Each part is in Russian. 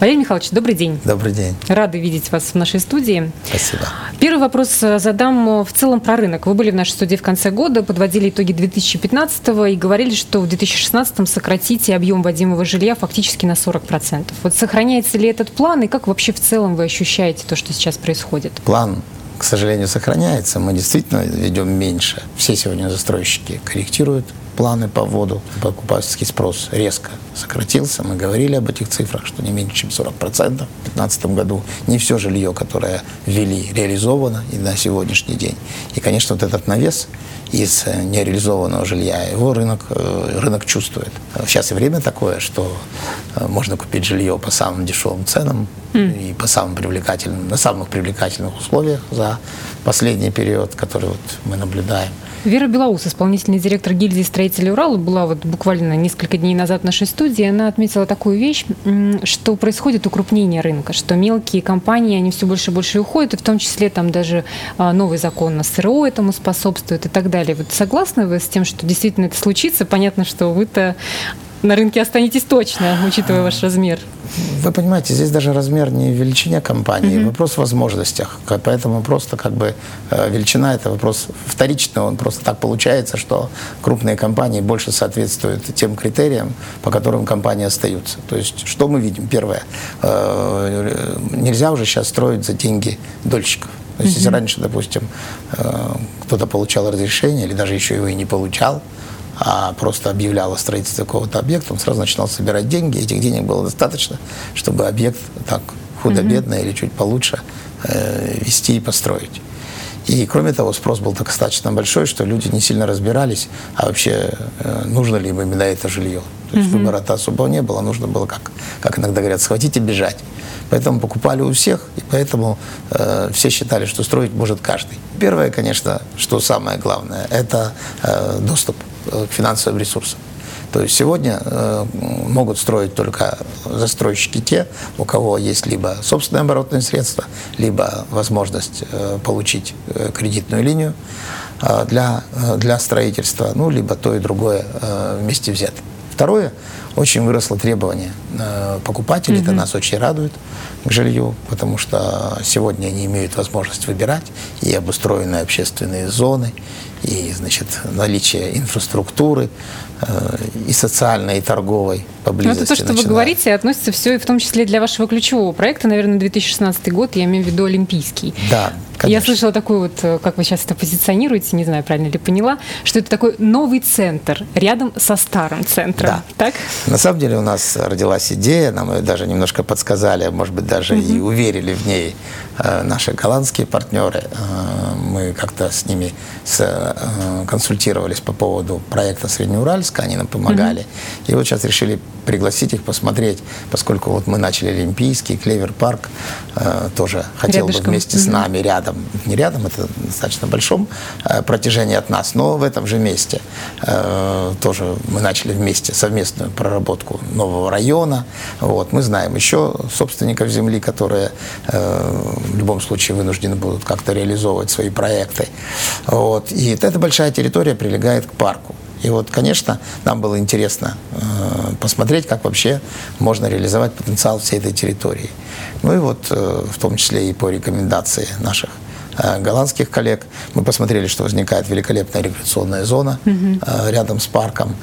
Валерий Михайлович, добрый день. Добрый день. Рады видеть вас в нашей студии. Спасибо. Первый вопрос задам в целом про рынок. Вы были в нашей студии в конце года, подводили итоги 2015 и говорили, что в 2016 сократите объем вводимого жилья фактически на 40%. Вот сохраняется ли этот план и как вообще в целом вы ощущаете то, что сейчас происходит? План к сожалению, сохраняется. Мы действительно ведем меньше. Все сегодня застройщики корректируют планы по вводу. Покупательский спрос резко сократился. Мы говорили об этих цифрах, что не меньше, чем 40% в 2015 году. Не все жилье, которое ввели, реализовано и на сегодняшний день. И, конечно, вот этот навес из э, нереализованного жилья, его рынок, э, рынок чувствует. Сейчас и время такое, что э, можно купить жилье по самым дешевым ценам mm. и по самым привлекательным, на самых привлекательных условиях за последний период, который вот мы наблюдаем. Вера Белоус, исполнительный директор гильдии строителей Урала, была вот буквально несколько дней назад в нашей студии. Она отметила такую вещь, что происходит укрупнение рынка, что мелкие компании, они все больше и больше уходят, и в том числе там даже а, новый закон на СРО этому способствует и так далее. Вот согласны вы с тем, что действительно это случится? Понятно, что вы-то на рынке останетесь точно, учитывая ваш размер. Вы понимаете, здесь даже размер не в величине компании, угу. вопрос в возможностях. Поэтому просто как бы э, величина это вопрос вторичный, он просто так получается, что крупные компании больше соответствуют тем критериям, по которым компании остаются. То есть что мы видим? Первое, э, нельзя уже сейчас строить за деньги дольщиков. То есть, если раньше, допустим, э, кто-то получал разрешение или даже еще его и не получал, а просто объявлял о строительстве какого-то объекта, он сразу начинал собирать деньги. Этих денег было достаточно, чтобы объект так худо-бедно mm-hmm. или чуть получше э, вести и построить. И кроме того, спрос был достаточно большой, что люди не сильно разбирались, а вообще э, нужно ли им именно это жилье. То есть mm-hmm. выбора-то особого не было, нужно было, как, как иногда говорят, схватить и бежать. Поэтому покупали у всех, и поэтому э, все считали, что строить может каждый. Первое, конечно, что самое главное, это э, доступ к финансовым ресурсам. То есть сегодня э, могут строить только застройщики те, у кого есть либо собственные оборотные средства, либо возможность э, получить э, кредитную линию э, для, э, для строительства, ну, либо то и другое э, вместе взято. Второе, очень выросло требование э, покупателей, mm-hmm. это нас очень радует к жилью, потому что сегодня они имеют возможность выбирать и обустроенные общественные зоны, и значит, наличие инфраструктуры э, и социальной, и торговой поблизости. Ну, это то, что начинает. вы говорите, относится все и в том числе для вашего ключевого проекта, наверное, 2016 год, я имею в виду Олимпийский. Да, Конечно. Я слышала такую вот, э, как вы сейчас это позиционируете, не знаю, правильно ли поняла, что это такой новый центр рядом со старым центром. Да. Так? На самом деле у нас родилась идея, нам ее даже немножко подсказали, может быть, даже угу. и уверили в ней наши голландские партнеры. Э, мы как-то с ними э, консультировались по поводу проекта Среднеуральска, они нам помогали. Угу. И вот сейчас решили пригласить их посмотреть, поскольку вот мы начали Олимпийский, Клевер парк, э, тоже хотел Рядышком. бы вместе угу. с нами рядом, не рядом, это достаточно большом э, протяжении от нас, но в этом же месте э, тоже мы начали вместе совместную проработку нового района. Вот, мы знаем еще собственников земли, которые э, в любом случае вынуждены будут как-то реализовывать свои проекты. Вот, и эта большая территория прилегает к парку. И вот, конечно, нам было интересно э, посмотреть, как вообще можно реализовать потенциал всей этой территории. Ну и вот, э, в том числе и по рекомендации наших э, голландских коллег, мы посмотрели, что возникает великолепная рекреационная зона э, рядом с парком.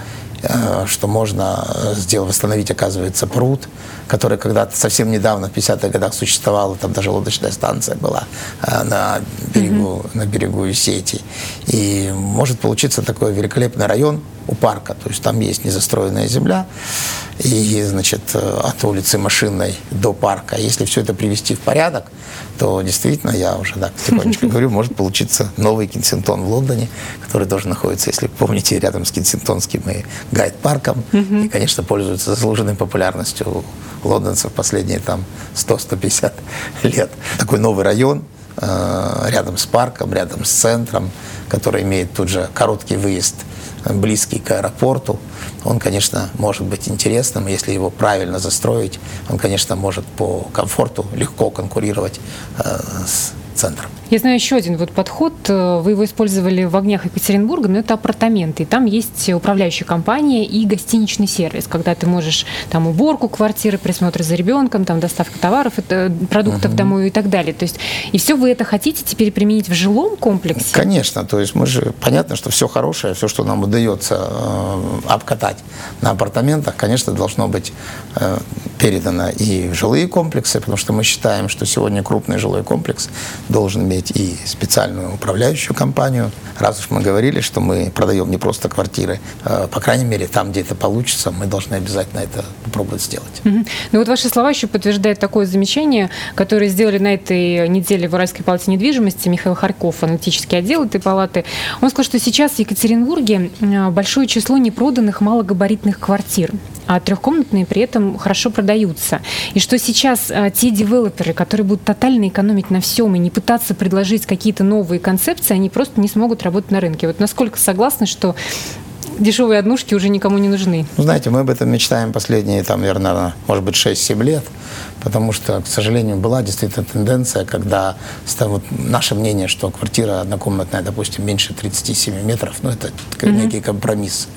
Э, что можно э, сделать, восстановить, оказывается, пруд, который когда-то совсем недавно, в 50-х годах существовал, там даже лодочная станция была э, на берегу, mm-hmm. на берегу сети. И может получиться такой великолепный район у парка, то есть там есть незастроенная земля, и, значит, от улицы Машинной до парка. Если все это привести в порядок, то действительно, я уже так тихонечко говорю, может получиться новый Кенсингтон в Лондоне, который тоже находится, если помните, рядом с Кенсингтонским и гайд-парком. И, конечно, пользуется заслуженной популярностью лондонцев последние там 100-150 лет. Такой новый район, э, рядом с парком, рядом с центром, который имеет тут же короткий выезд близкий к аэропорту, он, конечно, может быть интересным, если его правильно застроить, он, конечно, может по комфорту легко конкурировать э, с центром. Я знаю еще один вот подход. Э, вы его использовали в огнях Екатеринбурга, но это апартаменты. Там есть управляющая компания и гостиничный сервис, когда ты можешь там уборку квартиры, присмотр за ребенком, там доставка товаров, это, продуктов угу. домой и так далее. То есть и все вы это хотите теперь применить в жилом комплексе? Конечно. То есть мы же понятно, что все хорошее, все, что нам удается э, обкатать на апартаментах, конечно, должно быть э, передано и в жилые комплексы, потому что мы считаем, что сегодня крупный жилой комплекс должен иметь и специальную управляющую компанию. Раз уж мы говорили, что мы продаем не просто квартиры, э, по крайней мере, там, где это получится, мы должны обязательно это попробовать сделать. Угу. Ну вот ваши слова еще подтверждают такое замечание, которое сделали на этой неделе в Уральской палате недвижимости Михаил Харьков, аналитический отдел этой палаты. Он сказал, что сейчас в Екатеринбурге э, большое число непроданных малогабаритных квартир а трехкомнатные при этом хорошо продаются. И что сейчас а, те девелоперы, которые будут тотально экономить на всем и не пытаться предложить какие-то новые концепции, они просто не смогут работать на рынке. Вот насколько согласны, что дешевые однушки уже никому не нужны? Ну, знаете, мы об этом мечтаем последние, там, наверное, может быть, 6-7 лет потому что, к сожалению, была действительно тенденция, когда вот, наше мнение, что квартира однокомнатная, допустим, меньше 37 метров, ну, это mm-hmm. некий компромисс.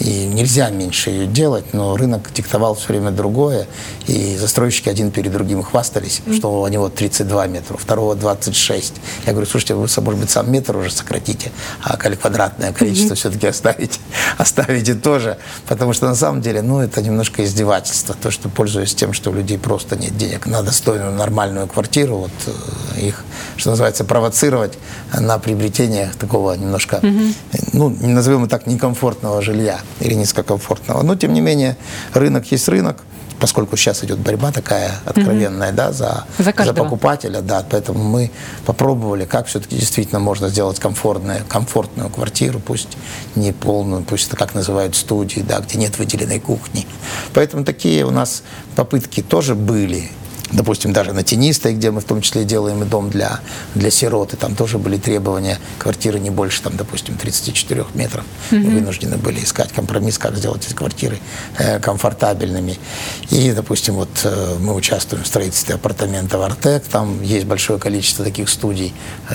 И нельзя меньше ее делать, но рынок диктовал все время другое, и застройщики один перед другим хвастались, mm-hmm. что у него 32 метра, у второго 26. Я говорю, слушайте, вы, может быть, сам метр уже сократите, а квадратное количество mm-hmm. все-таки оставите, оставите тоже, потому что на самом деле, ну, это немножко издевательство, то, что пользуясь тем, что у людей просто нет денег на достойную нормальную квартиру, вот э, их, что называется, провоцировать на приобретение такого немножко, угу. ну, назовем это так, некомфортного жилья или низкокомфортного. Но, тем не менее, рынок есть рынок, поскольку сейчас идет борьба такая откровенная, угу. да, за, за, за покупателя, да, поэтому мы попробовали, как все-таки действительно можно сделать комфортную, комфортную квартиру, пусть не полную, пусть это как называют студии, да, где нет выделенной кухни. Поэтому такие у нас попытки тоже были допустим, даже на Тенистой, где мы в том числе делаем и дом для, для сирот, и там тоже были требования квартиры не больше, там, допустим, 34 метров. Mm-hmm. Мы вынуждены были искать компромисс, как сделать эти квартиры э, комфортабельными. И, допустим, вот э, мы участвуем в строительстве апартаментов «Артек», там есть большое количество таких студий э,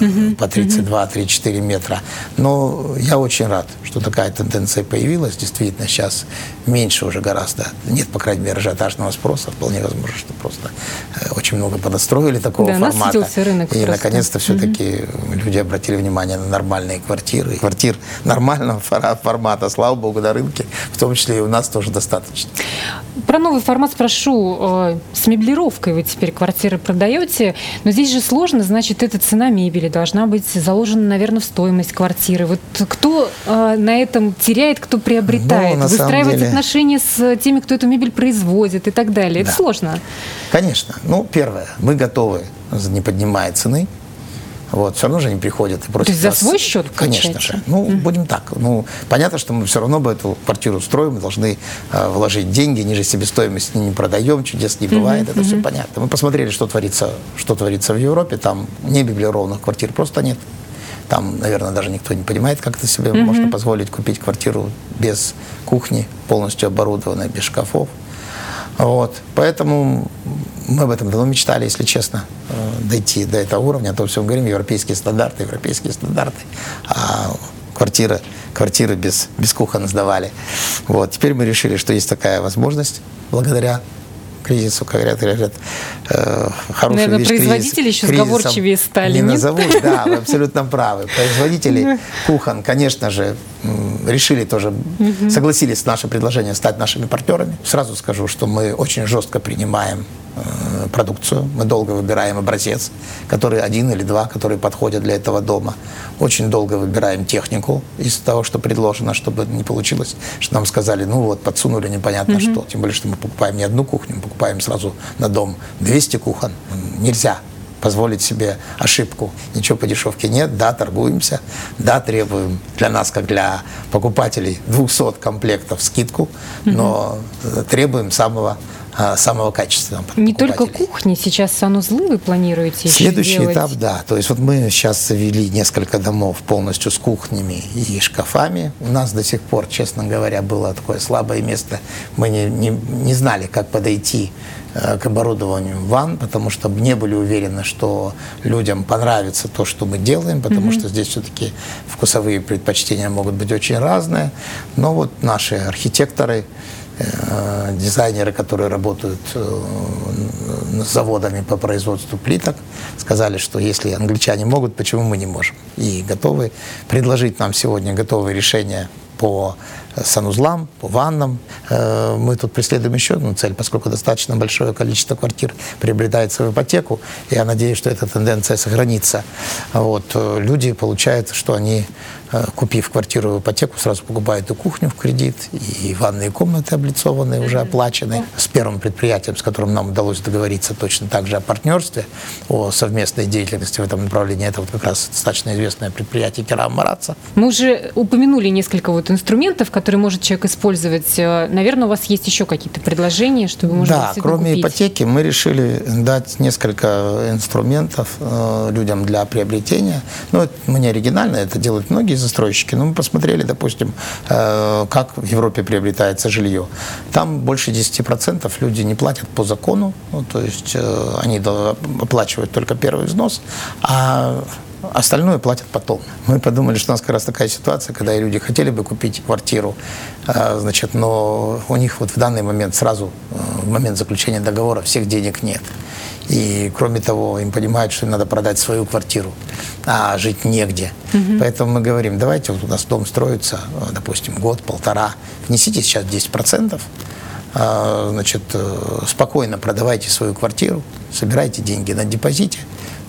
mm-hmm. по 32-34 метра. Но я очень рад, что такая тенденция появилась. Действительно, сейчас меньше уже гораздо. Нет, по крайней мере, ажиотажного спроса. Вполне возможно, что просто просто э, очень много подостроили такого да, формата. рынок и наконец-то все-таки угу. люди обратили внимание на нормальные квартиры. Квартир нормального формата, слава богу, на рынке, в том числе и у нас тоже достаточно. Про новый формат спрошу. Э, с меблировкой вы теперь квартиры продаете, но здесь же сложно, значит, эта цена мебели должна быть заложена, наверное, в стоимость квартиры. Вот кто э, на этом теряет, кто приобретает? Ну, Выстраивать деле... отношения с теми, кто эту мебель производит и так далее. Да. Это сложно. Конечно. Ну, первое, мы готовы, не поднимая цены, вот, все равно же они приходят и просят То есть за нас, свой счет, Конечно же. Ну, mm будем так. Ну, понятно, что мы все равно бы эту квартиру строим, мы должны э, вложить деньги, ниже себестоимости не продаем, чудес не бывает, mm-hmm. это mm-hmm. все понятно. Мы посмотрели, что творится, что творится в Европе, там не меблированных квартир просто нет. Там, наверное, даже никто не понимает, как это себе mm-hmm. можно позволить купить квартиру без кухни, полностью оборудованной, без шкафов. Вот. Поэтому мы об этом давно мечтали, если честно, э, дойти до этого уровня. А то все говорим, европейские стандарты, европейские стандарты. А квартиры, квартиры без, без кухон сдавали. Вот. Теперь мы решили, что есть такая возможность благодаря кризису, как говорят, говорят э, хороший Наверное, вещь, производители кризис, еще сговорчивее стали. Не назовут, да, вы абсолютно правы. Производители кухон, конечно же, решили тоже, согласились с наше предложение стать нашими партнерами. Сразу скажу, что мы очень жестко принимаем Э, продукцию. Мы долго выбираем образец, который один или два, которые подходят для этого дома. Очень долго выбираем технику из того, что предложено, чтобы не получилось, что нам сказали, ну вот, подсунули непонятно mm-hmm. что. Тем более, что мы покупаем не одну кухню, мы покупаем сразу на дом 200 кухон. Нельзя позволить себе ошибку. Ничего по дешевке нет, да, торгуемся, да, требуем для нас, как для покупателей, 200 комплектов скидку, но требуем самого самого качественного. Не только кухни, сейчас санузлы вы планируете Следующий делать? этап, да. То есть вот мы сейчас завели несколько домов полностью с кухнями и шкафами. У нас до сих пор, честно говоря, было такое слабое место. Мы не, не, не знали, как подойти э, к оборудованию ванн, потому что не были уверены, что людям понравится то, что мы делаем, потому mm-hmm. что здесь все-таки вкусовые предпочтения могут быть очень разные. Но вот наши архитекторы, дизайнеры, которые работают э, с заводами по производству плиток, сказали, что если англичане могут, почему мы не можем? И готовы предложить нам сегодня готовые решения по санузлам, по ваннам. Э, мы тут преследуем еще одну цель, поскольку достаточно большое количество квартир приобретается в ипотеку, я надеюсь, что эта тенденция сохранится. Вот. Люди получают, что они Э, купив квартиру в ипотеку, сразу покупают и кухню в кредит, и ванные комнаты облицованные, уже оплачены. С первым предприятием, с которым нам удалось договориться точно так же о партнерстве, о совместной деятельности в этом направлении, это вот как раз достаточно известное предприятие Керам Мараца. Мы уже упомянули несколько вот инструментов, которые может человек использовать. Э, наверное, у вас есть еще какие-то предложения, чтобы можно Да, кроме купить. ипотеки мы решили дать несколько инструментов э, людям для приобретения. Ну, это мы не оригинально, это делают многие застройщики. Но мы посмотрели, допустим, э, как в Европе приобретается жилье. Там больше 10% люди не платят по закону, ну, то есть э, они оплачивают только первый взнос, а остальное платят потом. Мы подумали, что у нас как раз такая ситуация, когда люди хотели бы купить квартиру, э, значит, но у них вот в данный момент сразу, в момент заключения договора, всех денег нет. И кроме того, им понимают, что им надо продать свою квартиру, а жить негде. Угу. Поэтому мы говорим, давайте вот у нас дом строится, допустим, год-полтора, внесите сейчас 10%, а, значит, э, спокойно продавайте свою квартиру, собирайте деньги на депозите,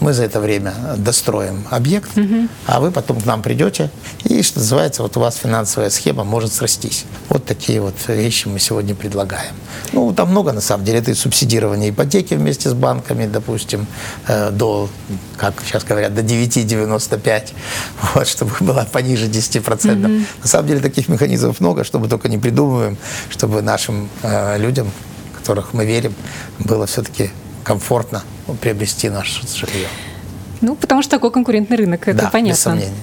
мы за это время достроим объект, угу. а вы потом к нам придете, и, что называется, вот у вас финансовая схема может срастись. Вот такие вот вещи мы сегодня предлагаем. Ну, там много, на самом деле, это и субсидирование ипотеки вместе с банками, допустим, э, до, как сейчас говорят, до 9,95, вот, чтобы была пониже 10%. Угу. На самом деле, таких механизмов много, чтобы только не придумываем, чтобы нашим э, людям, в которых мы верим, было все-таки комфортно приобрести наше жилье. Ну, потому что такой конкурентный рынок, это да, понятно. Без сомнений.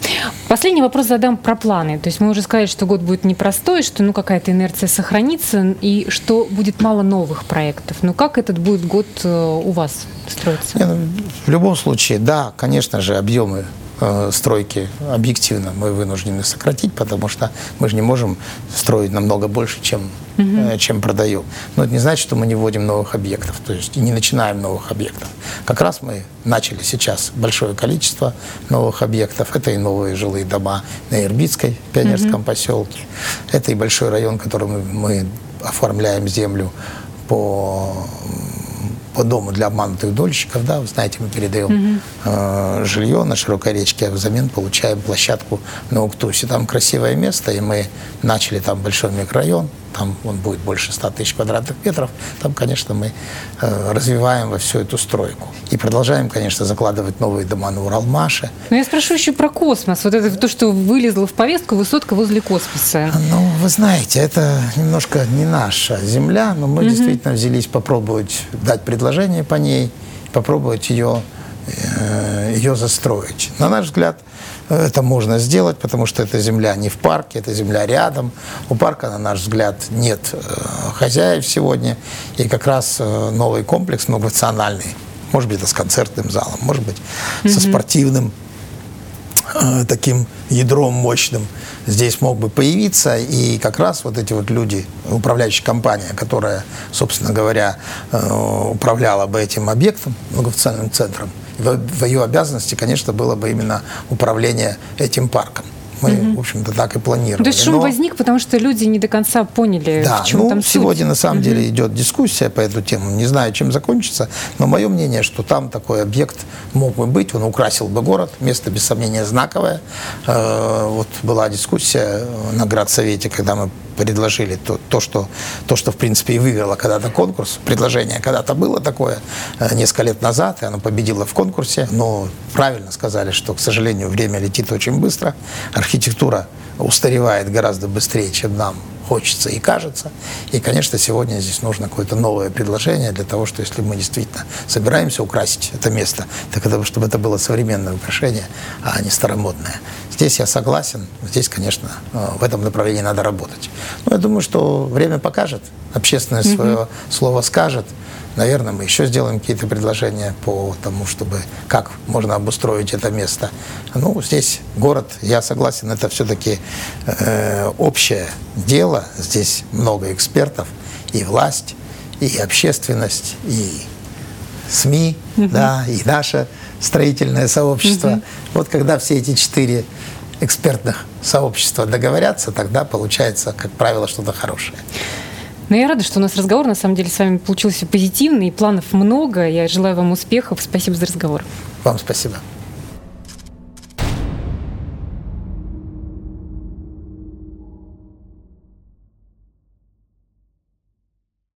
Последний вопрос задам про планы. То есть мы уже сказали, что год будет непростой, что ну какая-то инерция сохранится, и что будет мало новых проектов. Но как этот будет год э, у вас строиться? Не, ну, в любом случае, да, конечно же, объемы Э, стройки объективно мы вынуждены сократить, потому что мы же не можем строить намного больше, чем, угу. чем продаем. Но это не значит, что мы не вводим новых объектов, то есть не начинаем новых объектов. Как раз мы начали сейчас большое количество новых объектов. Это и новые жилые дома на Ирбитской, пионерском угу. поселке. Это и большой район, который мы, мы оформляем землю по по дому для обманутых дольщиков, да, вы знаете, мы передаем угу. э, жилье на широкой речке, а взамен получаем площадку на Уктусе. Там красивое место, и мы начали там большой микрорайон, там он будет больше 100 тысяч квадратных метров, там, конечно, мы э, развиваем во всю эту стройку. И продолжаем, конечно, закладывать новые дома на Уралмаше. Но я спрошу еще про космос. Вот это то, что вылезло в повестку, высотка возле космоса. Ну, вы знаете, это немножко не наша земля, но мы угу. действительно взялись попробовать дать предложение по ней, попробовать ее, э, ее застроить. На наш взгляд, это можно сделать, потому что эта земля не в парке, это земля рядом. У парка, на наш взгляд, нет э, хозяев сегодня. И как раз э, новый комплекс многофункциональный, может быть, это с концертным залом, может быть, mm-hmm. со спортивным э, таким ядром мощным здесь мог бы появиться. И как раз вот эти вот люди, управляющая компания, которая, собственно говоря, управляла бы этим объектом, многофункциональным центром, в ее обязанности, конечно, было бы именно управление этим парком. Мы, угу. в общем-то, так и планировали. То есть шум Но... возник, потому что люди не до конца поняли, да, в чем ну, там сегодня суть. на самом угу. деле идет дискуссия по эту тему. Не знаю, чем закончится, но мое мнение, что там такой объект мог бы быть, он украсил бы город. Место, без сомнения, знаковое. Э, вот была дискуссия на Градсовете, когда мы предложили то, то, что, то, что в принципе и выиграло когда-то конкурс. Предложение когда-то было такое э, несколько лет назад, и оно победило в конкурсе. Но правильно сказали, что, к сожалению, время летит очень быстро. Архитектура устаревает гораздо быстрее, чем нам хочется и кажется. И, конечно, сегодня здесь нужно какое-то новое предложение для того, что если мы действительно собираемся украсить это место, так это, чтобы это было современное украшение, а не старомодное. Здесь я согласен, здесь, конечно, э, в этом направлении надо работать. Но я думаю, что время покажет, общественное свое mm-hmm. слово скажет – Наверное, мы еще сделаем какие-то предложения по тому, чтобы как можно обустроить это место. Ну, здесь город, я согласен, это все-таки э, общее дело. Здесь много экспертов, и власть, и общественность, и СМИ, угу. да, и наше строительное сообщество. Угу. Вот когда все эти четыре экспертных сообщества договорятся, тогда получается, как правило, что-то хорошее. Но я рада, что у нас разговор, на самом деле, с вами получился позитивный, планов много. Я желаю вам успехов. Спасибо за разговор. Вам спасибо.